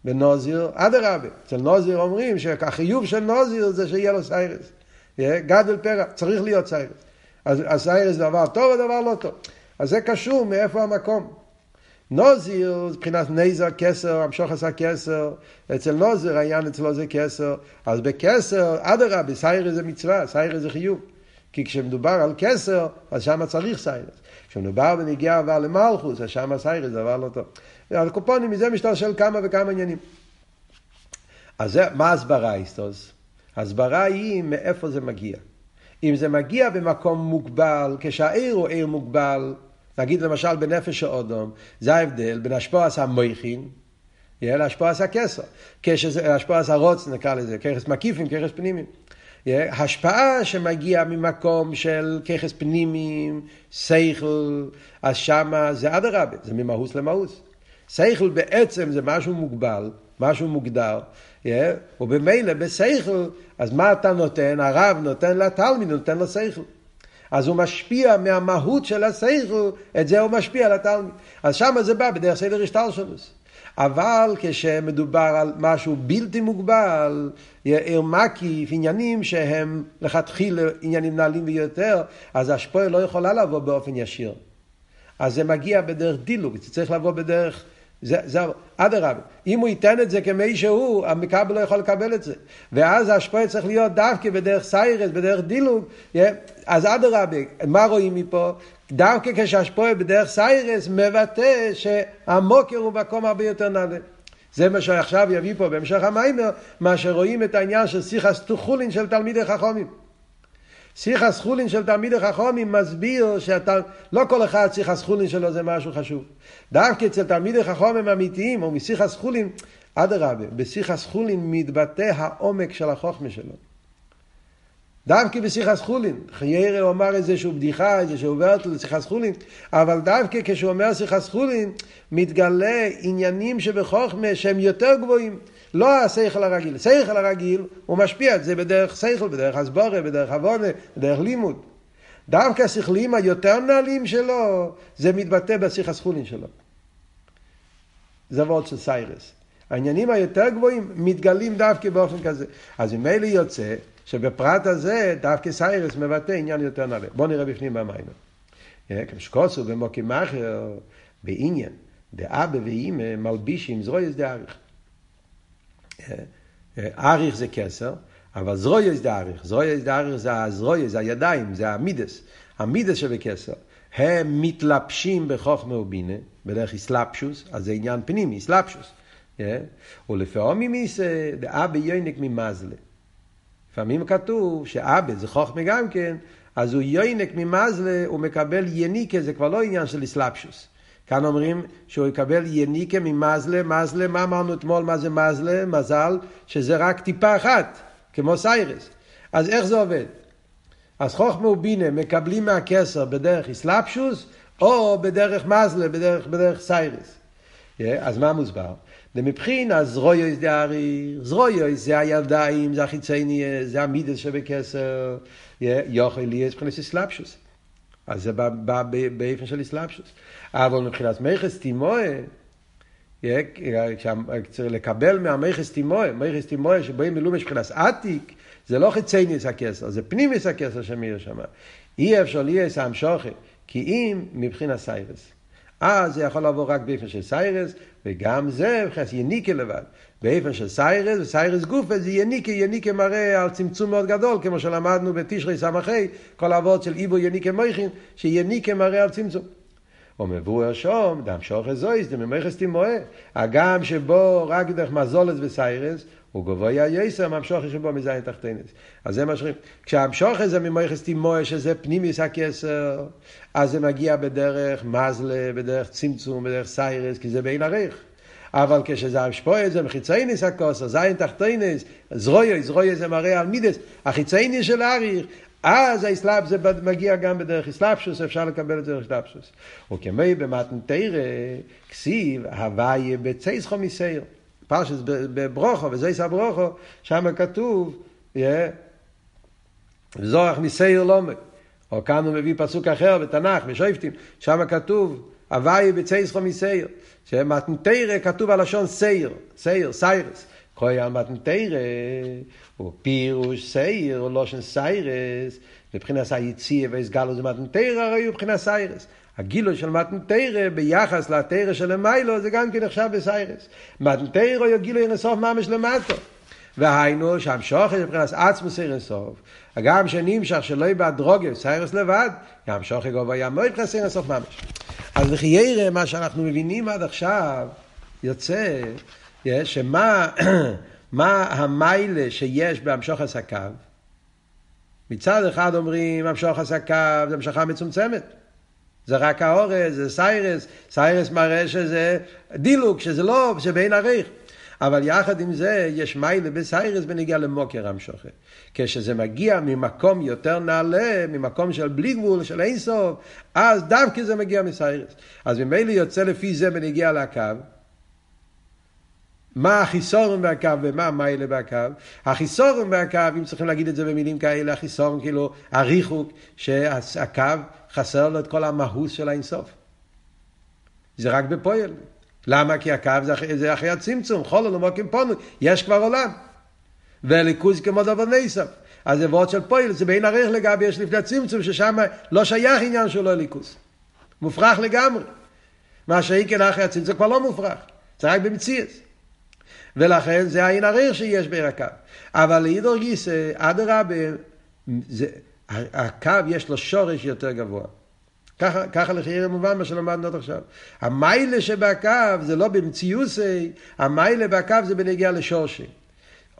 בנוזיר, אדרבה, אצל נוזיר אומרים שהחיוב של נוזיר זה שיהיה לו סיירס. גדל פרע, צריך להיות סיירס. אז הסיירס זה דבר טוב או דבר לא טוב. אז זה קשור מאיפה המקום. נוזיר, מבחינת נייזר, כסר, המשוך עשה כסר, אצל נוזיר העניין אצלו זה כסר, אז בכסר, אדרבה, סיירס זה מצווה, סיירס זה חיוב. כי כשמדובר על כסר, אז שם צריך סיירס. כשמדובר בנגיעה עבר למלכוס, אז שם סיירס זה דבר לא טוב. על קופונים, מזה משתלשל כמה וכמה עניינים. אז זה, מה הסברה איסטוס? הסברה היא מאיפה זה מגיע. אם זה מגיע במקום מוגבל, כשהעיר הוא עיר מוגבל, נגיד למשל בנפש האודום, זה ההבדל בין השפועס המויכין, יהיה להשפועס הכסר. השפועס הרוץ נקרא לזה, ככס מקיפים, ככס פנימיים. השפעה שמגיעה ממקום של ככס פנימיים, שכל, אז שמה זה אדרבה, זה ממהוס למהוס. שכל בעצם זה משהו מוגבל, משהו מוגדר, yeah, ובמילא בשכל, אז מה אתה נותן? הרב נותן לתלמיד, נותן לו שכל. אז הוא משפיע מהמהות של השכל, את זה הוא משפיע על התלמיד. אז שם זה בא בדרך סדר השטלשלוס. אבל כשמדובר על משהו בלתי מוגבל, עיר מקיף, עניינים שהם לכתחילה עניינים נעלים ביותר, אז השפועה לא יכולה לבוא באופן ישיר. אז זה מגיע בדרך דילוג, זה צריך לבוא בדרך... זה, אדרבה, אם הוא ייתן את זה כמי שהוא, המקבל לא יכול לקבל את זה. ואז ההשפעה צריך להיות דווקא בדרך סיירס, בדרך דילוג, אז אדרבה, מה רואים מפה? דווקא כשהשפועה בדרך סיירס מבטא שהמקור הוא מקום הרבה יותר נעלה. זה מה שעכשיו יביא פה בהמשך המיימר, מה שרואים את העניין של שיחס חולין של תלמידי חכומים. שיחס חולין של תלמידי חכומים מסביר שאתה, לא כל אחד שיחס חולין שלו זה משהו חשוב. דווקא אצל תלמידי חכומים אמיתיים, או משיחס חולין, אדרבה, בשיחס חולין מתבטא העומק של החוכמה שלו. דווקא בשיחס חולין, חיירה הוא אמר איזושהי בדיחה, איזשהו ורטל לשיחס חולין, אבל דווקא כשהוא אומר שיחס חולין, מתגלה עניינים שבחוכמה שהם יותר גבוהים. לא השכל הרגיל. השכל הרגיל, הוא משפיע את זה בדרך שכל, בדרך הסבורה, בדרך עוונה, בדרך לימוד. דווקא השכלים היותר נעלים שלו, זה מתבטא בשיח חולין שלו. זה וורד של סיירס. העניינים היותר גבוהים מתגלים דווקא באופן כזה. אז אם ממילא יוצא שבפרט הזה דווקא סיירס מבטא עניין יותר נעלה. בואו נראה בפנים במים. כשקוסו במוקים מאחר, בעניין, דאבא ואימא מלבישים זרויס דאריך. אריך זה כסר, אבל זרויס דאריך. זרויס דאריך זה הזרויס, זה הידיים, זה המידס. המידס שבכסר. הם מתלבשים בחוכמה ובינה, בדרך אסלאפשוס, אז זה עניין פנימי, אסלאפשוס. ולפעמים מיסא דאבא יוינק ממזלה. לפעמים כתוב שאבא זה חוכמה גם כן, אז הוא יוינק ממזלה, הוא מקבל יניקה, זה כבר לא עניין של אסלאפשוס. כאן אומרים שהוא יקבל יניקה ממזלה, מזלה, מה אמרנו אתמול, מה זה מזלה? מזל, שזה רק טיפה אחת, כמו סיירס. אז איך זה עובד? אז חוכמה ובינה מקבלים מהכסר בדרך אסלאפשוס, או בדרך מזלה, בדרך, בדרך סיירס. Yeah, אז מה מוסבר? ומבחינה זרויוס דארי, זרויוס זה הידיים, זה החיצייני, זה המידס שבכסר, יוכל לי מבחינת אסלאפשוס. אז זה בא באופן של אסלאפשוס. אבל מבחינת מכס תימואה, צריך לקבל מהמכס תימואה, מכס תימואה שבאים מלומש מבחינת עתיק, זה לא חיצייניס הכסר, זה פנימיס הכסר שמיר שם. אי אפשר ליאס המשוכת, כי אם מבחינת סיירס. אז זה יכול לעבור רק באופן של סיירס, וגם זה מבחינת יניקה לבד. באופן של סיירס, וסיירס גופה זה יניקה, יניקה מראה על צמצום מאוד גדול, כמו שלמדנו בתשרי סמכי, כל האבות של איבו יניקה מויכין, שיניקה מראה על צמצום. ומבואר שום, דם שוך זויס, דם ממכס תימואה. הגם שבו רק דרך מזולת וסיירס, הוא גבוה יסר מהמשוכר שבו מזין תחתינס. אז זה מה שאומרים. כשהמשוכר זה ממכס תימואה, שזה פנימיס הכסר, אז זה מגיע בדרך מזלה, בדרך צמצום, בדרך סיירס, כי זה בין עריך. אבל כשזה השפועה זה מחיצייניס הכוסר, זין תחתינס, זרויה, זרויה זה מראה על מידס, החיצייניס של אריך, אז האסלאפ זה מגיע גם בדרך אסלאפשוס, אפשר לקבל את זה דרך אסלאפשוס. וכמי במתנתרא, כסיב, הוויה בצייסחו מסייר. פרשס בברוכו, וזייס הברוכו, שם כתוב, זורח מסייר לומד. או כאן הוא מביא פסוק אחר בתנ"ך, בשופטים, שם כתוב, הוואי בצייסחו מסייר. שמתנתרא כתוב הלשון סייר, סייר, סיירס. קוי מתנתרא הוא פירוש סייר, או לושן סיירס, מבחינת היציאה והסגלו זה מתנתרא, הרי הוא מבחינת סיירס. הגילוי של מתנתרא ביחס לתרא של המיילו זה גם כן נחשב בסיירס. מתנתרא הוא גילוי אינסוף ממש למטו. והיינו שהמשוכת מבחינת עצמוס אינסוף, הגם שנמשך שלא יהיה בהדרוגב, סיירס לבד, גם שוכת גובה מאוד מבחינת אינסוף ממש. אז לחיירה, מה שאנחנו מבינים עד עכשיו, יוצא שמה מה המיילה שיש בהמשוכס הכסר? מצד אחד אומרים המשוכס הכסר זה המשכה מצומצמת. זה רק האורז, זה סיירס, סיירס מראה שזה דילוג, שזה לא, שאין עריך. אבל יחד עם זה יש מיילה בסיירס בנגיע למקור המשוכס. כשזה מגיע ממקום יותר נעלה, ממקום של בלי גבול, של אין סוף, אז דווקא זה מגיע מסיירס. אז ממילא יוצא לפי זה בנגיע לקו. מה החיסורם בהקו ומה המיילה בהקו. החיסורם בהקו, אם צריכים להגיד את זה במילים כאלה, החיסורם כאילו הריחוק, שהקו חסר לו את כל המהות של האינסוף. זה רק בפועל. למה? כי הקו זה אחרי, זה אחרי הצמצום, חולו לא מוקים פונו, יש כבר עולם. וליכוז כמו דבר נסף. אז זה וורד של פועל, זה בין ערך לגבי יש לפני הצמצום, ששם לא שייך עניין שלו ליכוז. מופרך לגמרי. מה שאיקן אחרי הצמצום כבר לא מופרך, זה רק במציאות. ולכן זה העין ערך שיש בעיר הקו. אבל לאידור גיסא, אדרבה, הקו יש לו שורש יותר גבוה. ככה, ככה לחייר מובן מה שלמדנו עד עכשיו. המיילה שבקו זה לא במציוסי, המיילה בקו זה בנגיעה לשורשי.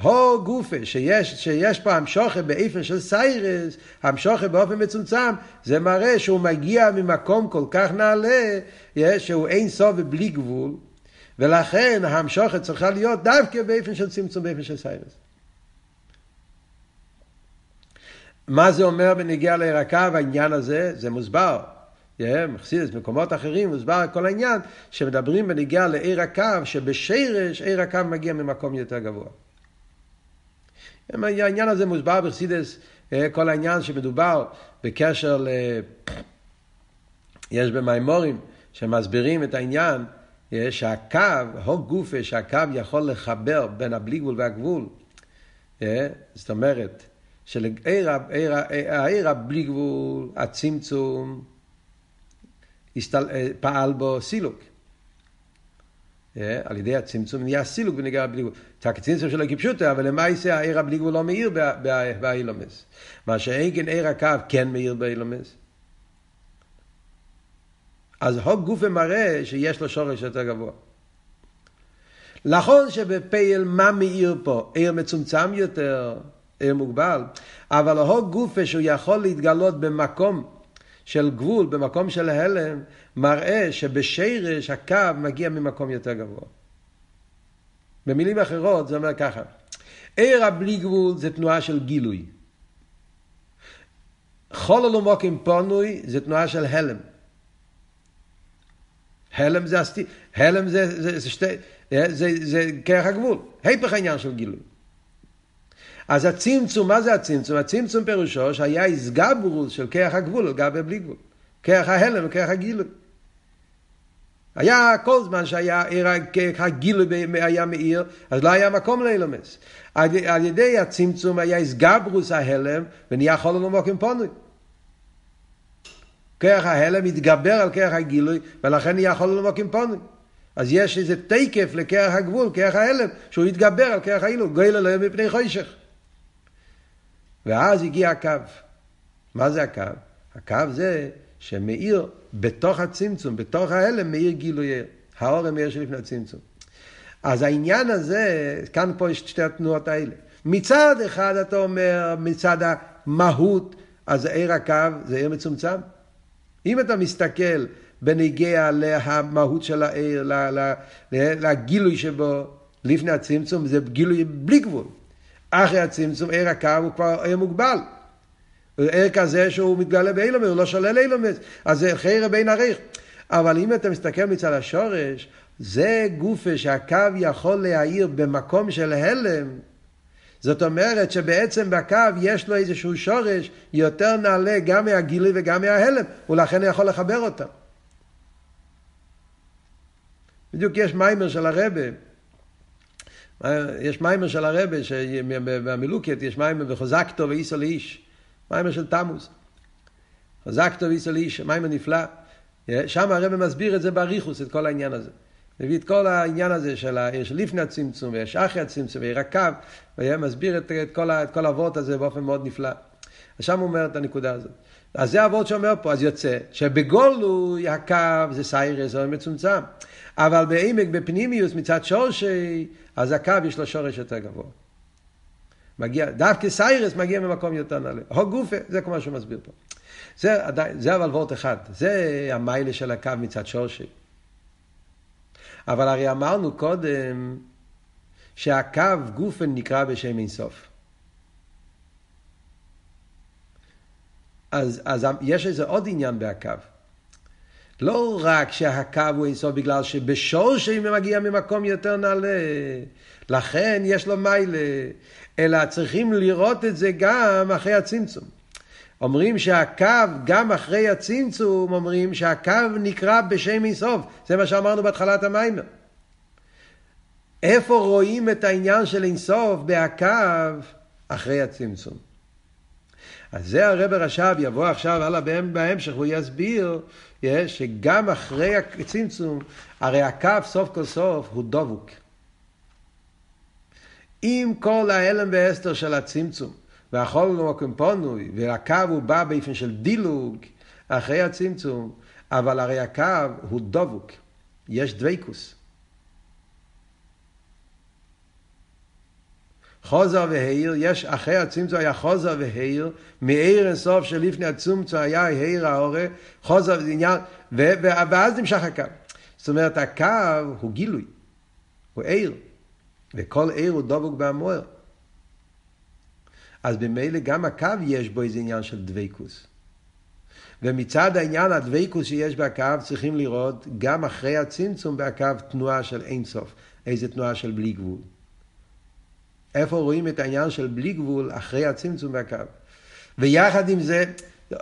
הו גופה, שיש, שיש פה המשוכה באיפן של סיירס, המשוכה באופן מצומצם, זה מראה שהוא מגיע ממקום כל כך נעלה, שהוא אין סוף ובלי גבול, ולכן המשוכת צריכה להיות דווקא באיפן של צמצום, באיפן של סיירס. מה זה אומר בנגיעה לירקה והעניין הזה? זה מוסבר. מחסידס, במקומות אחרים, מוסבר כל העניין, שמדברים בנגיעה לעיר הקו, שבשרש עיר הקו מגיע ממקום יותר גבוה. העניין הזה מוסבר בחסידס, אה, כל העניין שמדובר בקשר ל... יש במימורים שמסבירים את העניין שהקו, הו גופה, שהקו יכול לחבר בין הבלי גבול והגבול. אה, זאת אומרת, שהעיר הבלי גבול, הצמצום, אה, פעל בו סילוק. אה, על ידי הצמצום נהיה סילוק בנגיעה הבלי גבול. צעק הצמצום שלו כפשוטו, אבל למעשה העיר הבלי גבול לא מאיר באילומס. מה שאין כן עיר הקו כן מאיר באילומס. אז הוג גופה מראה שיש לו שורש יותר גבוה. נכון שבפייל מה מאיר פה? עיר מצומצם יותר, עיר מוגבל, אבל הוג גופה שהוא יכול להתגלות במקום של גבול, במקום של הלם, מראה שבשרש הקו מגיע ממקום יותר גבוה. במילים אחרות זה אומר ככה, עיר הבלי גבול זה תנועה של גילוי. חול אלומוקים פונוי זה תנועה של הלם. הלם זה הסטי, הלם זה, זה, זה, שתי, זה, זה, זה כרך הגבול, היפך העניין של גילוי. אז הצמצום, מה זה הצמצום? הצמצום פירושו שהיה הסגברוס של כרך הגבול על גבי בלי גבול. כרך ההלם וכרך הגילוי. היה כל זמן שהיה הגילוי היה מאיר, אז לא היה מקום לאילומס. על, ידי הצמצום היה הסגברוס ההלם ונהיה חול ומוקים פונוי. כרך ההלם מתגבר על כרך הגילוי, ולכן נהיה יכול למוקים פונים. אז יש איזה תקף לכרך הגבול, כרך ההלם, שהוא יתגבר על כרך הגילוי, גוי אלוהים מפני חוישך. ואז הגיע הקו. מה זה הקו? הקו זה שמאיר בתוך הצמצום, בתוך ההלם, מאיר גילוי האור מאיר שלפני הצמצום. אז העניין הזה, כאן פה יש שתי התנועות האלה. מצד אחד אתה אומר, מצד המהות, אז עיר הקו זה עיר מצומצם. אם אתה מסתכל בנגיע למהות של העיר, לגילוי שבו, לפני הצמצום, זה גילוי בלי גבול. אחרי הצמצום, עיר הקו הוא כבר עיר מוגבל. ער כזה שהוא מתגלה באילומס, הוא לא שולל אילומס, אז זה חיירה בין עריך. אבל אם אתה מסתכל מצד השורש, זה גופה שהקו יכול להאיר במקום של הלם. זאת אומרת שבעצם בקו יש לו איזשהו שורש יותר נעלה גם מהגילוי וגם מההלם, ולכן הוא יכול לחבר אותם. בדיוק יש מיימר של הרבה, יש מיימר של הרבה, במילוקת יש מיימר וחזקתו ואיסו לאיש, מיימר של תמוז. חזקתו ואיסו לאיש, מיימר נפלא. שם הרבה מסביר את זה באריכוס, את כל העניין הזה. מביא את כל העניין הזה של יש לפני הצמצום ויש אחרי הצמצום ויש הקו, ומסביר את, את כל, האבות הזה באופן מאוד נפלא. ושם הוא אומר את הנקודה הזאת. אז זה האבות שאומר פה, אז יוצא שבגולוי הקו זה סיירס או מצומצם. אבל בעמק, בפנימיוס, מצד שורשי, אז הקו יש לו שורש יותר גבוה. מגיע, דווקא סיירס מגיע ממקום יותר נעלה. הו גופה, זה כמו שהוא מסביר פה. זה, זה אבל וורט אחד, זה המיילה של הקו מצד שורשי. אבל הרי אמרנו קודם שהקו גופן נקרא בשם אינסוף. אז, אז יש איזה עוד עניין בהקו. לא רק שהקו הוא אינסוף בגלל שבשורשים הוא מגיע ממקום יותר נעלה, לכן יש לו מיילה, אלא צריכים לראות את זה גם אחרי הצמצום. אומרים שהקו, גם אחרי הצמצום, אומרים שהקו נקרא בשם אינסוף. זה מה שאמרנו בהתחלת המיימר. איפה רואים את העניין של אינסוף בהקו אחרי הצמצום? אז זה הרב רש"ב יבוא עכשיו הלאה בהמשך והוא יסביר שגם אחרי הצמצום, הרי הקו סוף כל סוף הוא דבוק. עם כל ההלם והסתר של הצמצום, והחול הוא מקום פונוי, והקו הוא בא באופן של דילוג אחרי הצמצום, אבל הרי הקו הוא דבוק, יש דבקוס. חוזר והעיר, יש אחרי הצמצום היה חוזר והעיר, מעיר אינסוף שלפני הצמצום היה העיר האורה, חוזר ועניין, ואז נמשך הקו. זאת אומרת, הקו הוא גילוי, הוא עיר, וכל עיר הוא דבוק בהמוער. אז במילא גם הקו יש בו איזה עניין של דבקוס. ומצד העניין הדבקוס שיש בקו צריכים לראות גם אחרי הצמצום בקו תנועה של אינסוף, איזה תנועה של בלי גבול. איפה רואים את העניין של בלי גבול אחרי הצמצום והקו. ויחד עם זה,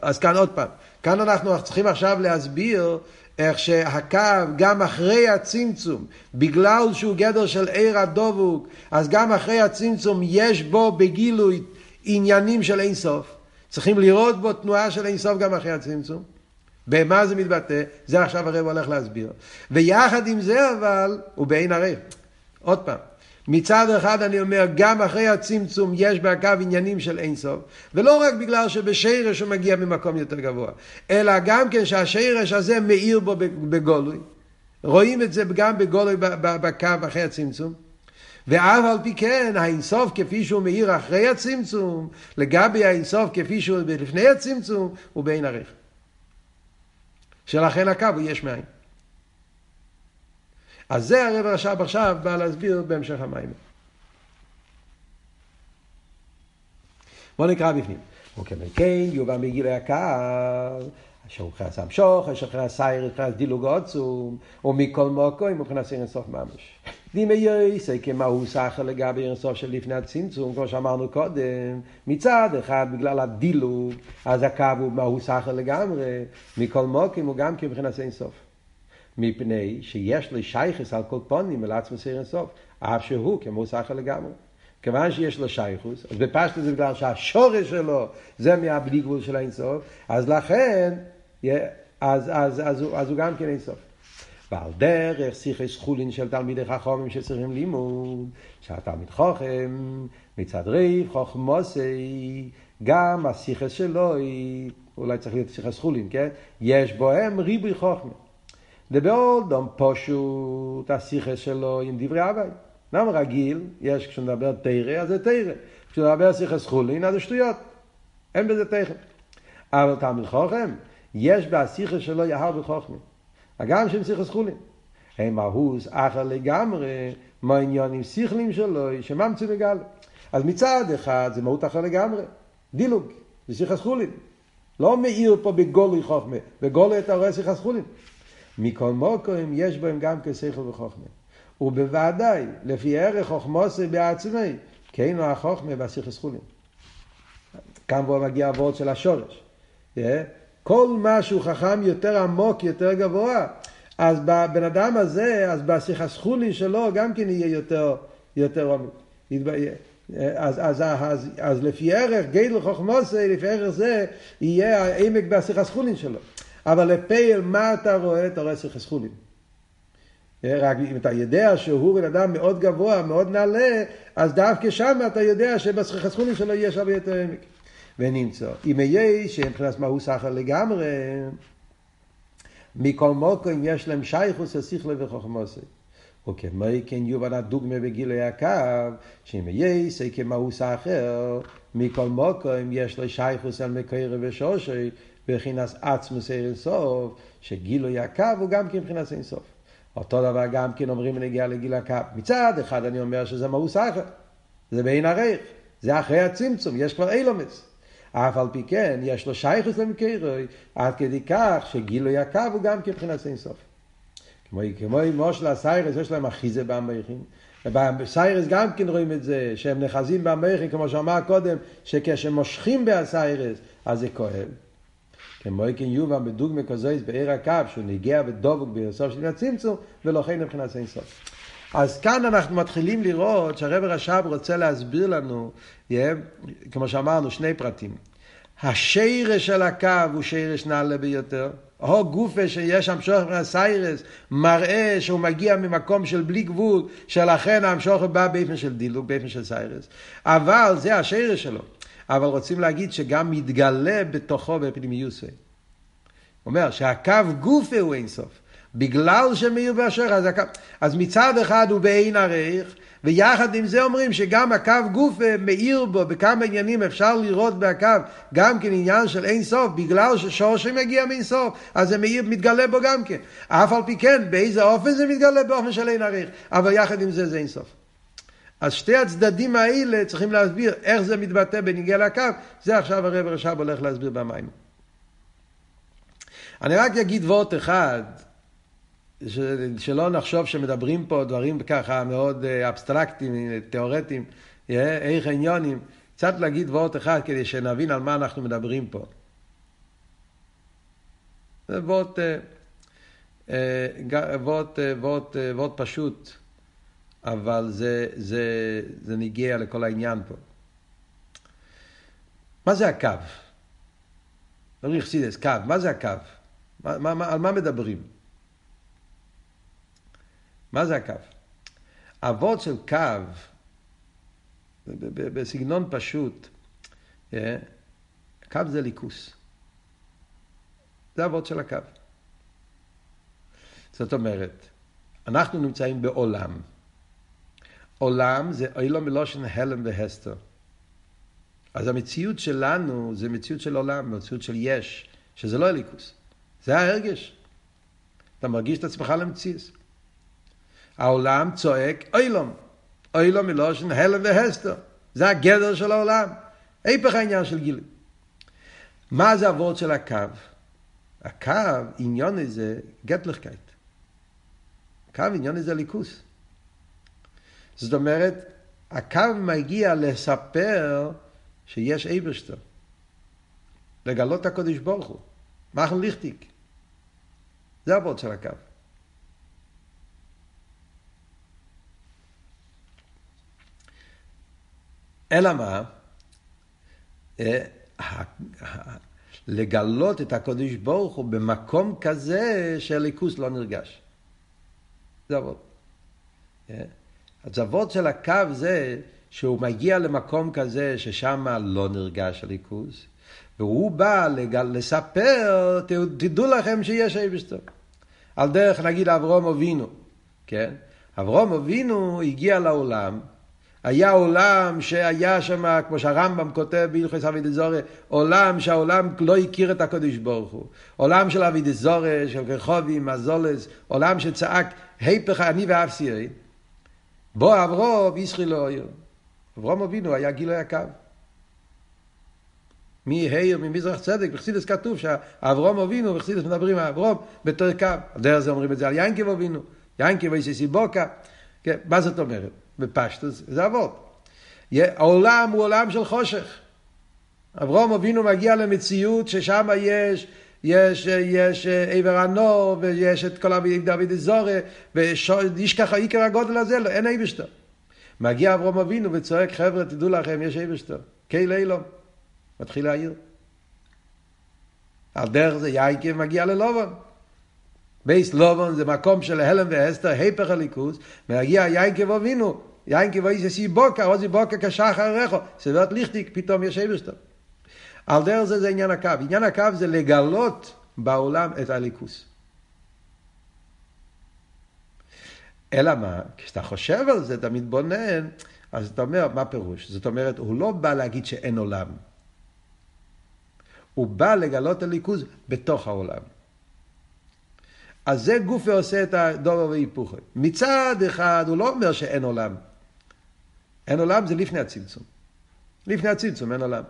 אז כאן עוד פעם, כאן אנחנו צריכים עכשיו להסביר איך שהקו גם אחרי הצמצום, בגלל שהוא גדר של עיר הדבוק, אז גם אחרי הצמצום יש בו בגילוי עניינים של אינסוף. צריכים לראות בו תנועה של אינסוף גם אחרי הצמצום. במה זה מתבטא? זה עכשיו הרב הולך להסביר. ויחד עם זה אבל, הוא בעין הרב. עוד פעם. מצד אחד אני אומר, גם אחרי הצמצום יש בקו עניינים של אינסוף, ולא רק בגלל שבשירש הוא מגיע ממקום יותר גבוה, אלא גם כן שהשירש הזה מאיר בו בגולוי. רואים את זה גם בגולוי בקו אחרי הצמצום. ואף על פי כן, האינסוף כפי שהוא מאיר אחרי הצמצום, לגבי האינסוף כפי שהוא לפני הצמצום, הוא בעין ערך. שלכן הקו הוא יש מאין. אז זה הרב רש"ב עכשיו בא להסביר בהמשך המים. בוא נקרא בפנים. וכמן כן יובא מגיל הקר, אשר הוא חס המשוך, אשר חס סייר, חס דילוג עצום, ומכל מוקו, מבחינת סיר אינסוף ממש. דימי יויסי כמהו סחר לגבי אינסוף של לפני הצמצום, כמו שאמרנו קודם, מצד אחד בגלל הדילוג, אז הקו הוא מהו סחר לגמרי, מכל מוקים הוא גם כבחינת אינסוף. מפני שיש לו שייכס על כל פונים אל עצמו סיר אינסוף, אף שהוא כמו סחר לגמרי. כיוון שיש לו שייכוס, אז בפשטו זה בגלל שהשורש שלו זה מהבלי גבול של האינסוף, אז לכן, אז, אז, אז, אז, הוא, אז הוא גם כן אינסוף. ועל דרך שיחס חולין של תלמידי חכמים שצריכים לימוד, שהתלמיד חוכם מצד ריב חוכמוסי, גם השיחס שלו, אולי צריך להיות שיחס חולין, כן? יש בוהם ריבוי חוכמה. דבאולדום פשוט השיחה שלו עם דברי אבי. למה רגיל, יש כשנדבר תרא, אז זה תרא. כשנדבר שיחה סחולין, אז זה שטויות. אין בזה תכף. אבל תלמיד חוכם, יש בהשיחה שלו יהר בחוכמה. הגם שהם שיחה סחולין. הם אהוז אחר לגמרי, מה עניונים שכלים שלו, שממציא מגלה. אז מצד אחד זה מהות אחר לגמרי, דילוג. זה שיחס חולין. לא מאיר פה בגולוי חוכמה, בגולוי אתה רואה שיחס חולין. מכל מוקרים יש בהם גם כשכל וחוכמה. ובוודאי, לפי ערך חוכמוסי בעצמי, כאילו החוכמה והשיחס חולין. כאן בו מגיע הוורד של השורש. Yeah. כל מה שהוא חכם יותר עמוק, יותר גבוה, אז בבן אדם הזה, אז בשיחס חולין שלו גם כן יהיה יותר, יותר עמוק. אז, אז, אז, אז לפי ערך, גדל חוכמוסי, לפי ערך זה, יהיה העמק בשיחס חולין שלו. אבל לפייל, מה אתה רואה? אתה רואה שיחס חולין. רק אם אתה יודע שהוא בן אדם מאוד גבוה, מאוד נעלה, אז דווקא שם אתה יודע שבשיחס חולין שלו יש הרבה יותר עמק. ונמצא. אם יהיה שמבחינת מהו סחר לגמרי, מכל מוקרים יש להם שייכוס השכלה וחוכמוסי. וכמו כן יובן הדוגמה בגילוי הקו, שאם יהיה כמאוס אחר, מכל מוקרים יש לו שייכוס על מקרה ושושי, מבחינת עצמוס אינסוף, שגילוי הקו הוא גם כן מבחינת אינסוף. אותו דבר גם כן אומרים בנגיעה לגיל הקו. מצד אחד אני אומר שזה מאוס אחר, זה בין הרייך, זה אחרי הצמצום, יש כבר אילומס. אף על פי כן, יש לו שייכוס למקרוי, עד כדי כך שגילוי הקו הוא גם כבחינת אינסוף. כמו, כמו מושל הסיירס, יש להם אחיזה במכין. ובסיירס גם כן רואים את זה, שהם נחזים במכין, כמו שאמר קודם, שכשמושכים בסיירס, אז זה כואב. כן יובא בדוגמא כזאת בעיר הקו, שהוא נגיע ודבוק בסוף של הצמצום, ולכן מבחינת אינסוף. אז כאן אנחנו מתחילים לראות שהרב רש"ב רוצה להסביר לנו, כמו שאמרנו, שני פרטים. השרש של הקו הוא שרש נעלה ביותר. הו גופה שיש המשוך מהסיירס מראה שהוא מגיע ממקום של בלי גבול, שלכן המשוך בא באופן של דילוג, באופן של סיירס. אבל זה השרש שלו. אבל רוצים להגיד שגם מתגלה בתוכו בפנימיוס. הוא אומר שהקו גופה הוא אינסוף. בגלל שמאיר באשר, אז, הקו, אז מצד אחד הוא בעין ערך, ויחד עם זה אומרים שגם הקו גוף מאיר בו, בכמה עניינים אפשר לראות בהקו גם כן עניין של אין סוף, בגלל ששורש מגיע מאין סוף, אז זה מאיר, מתגלה בו גם כן. אף על פי כן, באיזה אופן זה מתגלה? באופן של אין ערך, אבל יחד עם זה זה אין סוף. אז שתי הצדדים האלה צריכים להסביר איך זה מתבטא בניגיע לקו, זה עכשיו הרב רש"ב הולך להסביר במים. אני רק אגיד וורט אחד, שלא נחשוב שמדברים פה דברים ככה מאוד אה, אבסטרקטיים, תיאורטיים, איך עניונים, קצת להגיד וורט אחד כדי שנבין על מה אנחנו מדברים פה. זה וורט, אה, אה, פשוט, אבל זה, זה, זה נגיע לכל העניין פה. מה זה הקו? לא חסידס, קו, מה זה הקו? מה, מה, על מה מדברים? מה זה הקו? אבות של קו, בסגנון פשוט, אה, קו זה ליכוס. זה אבות של הקו. זאת אומרת, אנחנו נמצאים בעולם. עולם זה אילו מלושן הלם והסתר. אז המציאות שלנו זה מציאות של עולם, מציאות של יש, שזה לא אליקוס. זה ההרגש. אתה מרגיש את עצמך למציאות. העולם צועק אילום. אילום מלושן הלם והסתר. זה הגדר של העולם. היפך העניין של גילי. מה זה הוורד של הקו? הקו, עניון הזה, גטלכקייט. הקו, עניון הזה ליכוס. זאת אומרת, הקו מגיע לספר שיש אייברשטר. לגלות את הקודש ברוך הוא. מחן ליכטיק. זה הוורד של הקו. אלא מה? אה, לגלות את הקודש ברוך הוא במקום כזה שהליכוס לא נרגש. זה אבות. הצוות של הקו זה שהוא מגיע למקום כזה ששם לא נרגש הליכוס, והוא בא לגל, לספר, תדעו לכם שיש אביסטר. על דרך נגיד אברום אבינו, כן? אברום אבינו הגיע לעולם, היה עולם שהיה שם, כמו שהרמב"ם כותב בהלכס אבידי זורי, עולם שהעולם לא הכיר את הקדוש ברוך הוא. עולם של אבידי זורי, של רחובים, מזולס, עולם שצעק, היפך אני ואפסי, בוא אברום, ישחי לא אויר. אברום אבינו היה גילוי הקו. מהעיר, ממזרח צדק, בחסידס כתוב שאברום אבינו, בחסידס מדברים על אברום בתור קו. על דרך זה אומרים את זה על ינקב אבינו, ינקב איסי בוקה. כן, מה זאת אומרת? בפשטוס זה אבות. העולם הוא עולם של חושך. אברום אבינו מגיע למציאות ששם יש יש, יש עבר הנור, ויש את כל אבידי דוד זורי, ויש ככה עיקר הגודל הזה, לא, אין איבשטר. מגיע אברום אבינו וצועק, חבר'ה, תדעו לכם, יש איבשטר. קהיל אילום. מתחיל להעיר. על דרך זה יאיקי מגיע ללובון. בייס לובון זה מקום של הלם ואסתר, היפך הליכוס, מגיע יאיקי ואבינו, יאיקי ואיסי בוקה, עוזי בוקה כשחר רחו, סברת ליכטיק, פתאום יש איבשטר. על דרך זה זה עניין הקו. עניין הקו זה לגלות בעולם את הליכוס. אלא מה? כשאתה חושב על זה, אתה מתבונן, אז אתה אומר, מה פירוש? זאת אומרת, הוא לא בא להגיד שאין עולם. הוא בא לגלות הליכוז בתוך העולם. אז זה גוף ועושה את הדובר והיפוכו. מצד אחד, הוא לא אומר שאין עולם. אין עולם זה לפני הצמצום. לפני הצמצום אין עולם.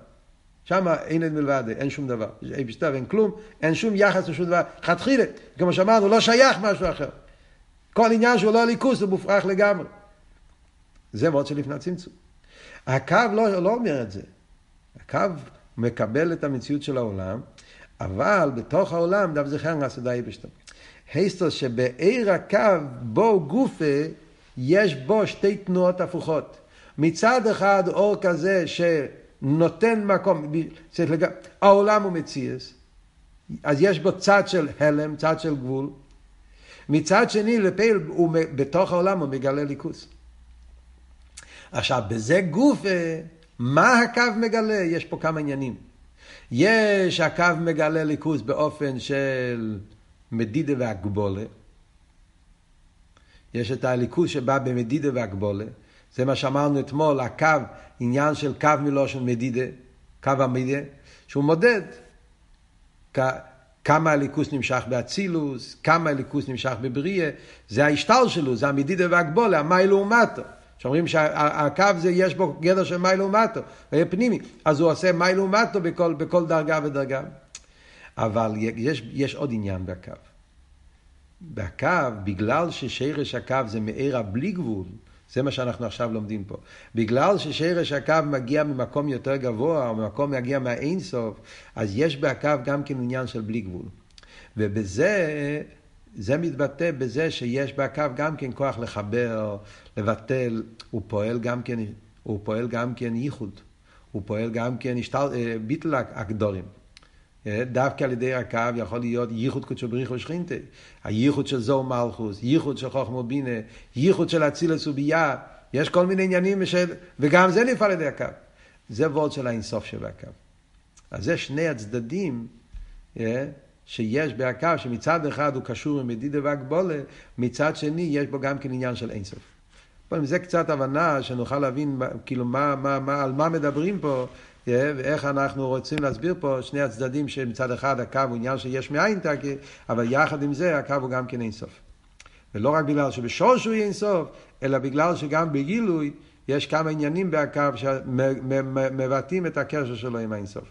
שם אין את מלבד, אין שום דבר. אין בשטר, אין כלום, אין שום יחס לשום דבר. חתחילה, כמו שאמרנו, לא שייך משהו אחר. כל עניין שהוא לא ליכוס הוא מופרך לגמרי. זה מאוד שלפני הצמצום. הקו לא, לא אומר את זה. הקו מקבל את המציאות של העולם, אבל בתוך העולם דף זכר נעשה די בשטר. היסטוס שבעיר הקו בו גופה יש בו שתי תנועות הפוכות. מצד אחד אור כזה ש... נותן מקום, לג... העולם הוא מציאס, אז יש בו צד של הלם, צד של גבול. מצד שני, לפעיל, הוא, בתוך העולם הוא מגלה ליכוס. עכשיו, בזה גוף, מה הקו מגלה? יש פה כמה עניינים. יש הקו מגלה ליכוס באופן של מדידה והגבולה. יש את הליכוס שבא במדידה והגבולה. זה מה שאמרנו אתמול, הקו, עניין של קו מלושן מדידה, קו המדידה, שהוא מודד כמה הליכוס נמשך באצילוס, כמה הליכוס נמשך בבריאה, זה ההשתל שלו, זה המדידה והגבולה, המי לעומתו. שאומרים שהקו זה יש בו גדר של מי לעומתו, ויהיה פנימי, אז הוא עושה מי לעומתו בכל, בכל דרגה ודרגה. אבל יש, יש עוד עניין בקו. בקו, בגלל ששרש הקו זה מארה בלי גבול, זה מה שאנחנו עכשיו לומדים פה. בגלל ששרש הקו מגיע ממקום יותר גבוה, או ממקום מגיע מהאינסוף, אז יש בהקו גם כן עניין של בלי גבול. ובזה, זה מתבטא בזה שיש בהקו גם כן כוח לחבר, לבטל, הוא פועל גם כן, הוא פועל גם כן ייחוד. הוא פועל גם כן אה, ביטל הגדורים. אה, דווקא על ידי הקו יכול להיות ייחוד קודשו בריחו שכינתה. הייחוד של זו מלכוס, ייחוד של חוכמו בינה, ייחוד של אצילס וביאה. יש כל מיני עניינים, של... וגם זה נפעל על ידי הקו. זה וורד של האינסוף שבקו. אז זה שני הצדדים אה, שיש בהקו, שמצד אחד הוא קשור עם מדידה והגבולה, מצד שני יש בו גם כן עניין של אינסוף. זה קצת הבנה שנוכל להבין כאילו מה, מה, מה, על מה מדברים פה, ואיך אנחנו רוצים להסביר פה שני הצדדים שמצד אחד הקו הוא עניין שיש מאין תקי, אבל יחד עם זה הקו הוא גם כן אינסוף. ולא רק בגלל שבשורש הוא אינסוף, אלא בגלל שגם בגילוי יש כמה עניינים בהקו שמבטאים את הקשר שלו עם האינסוף.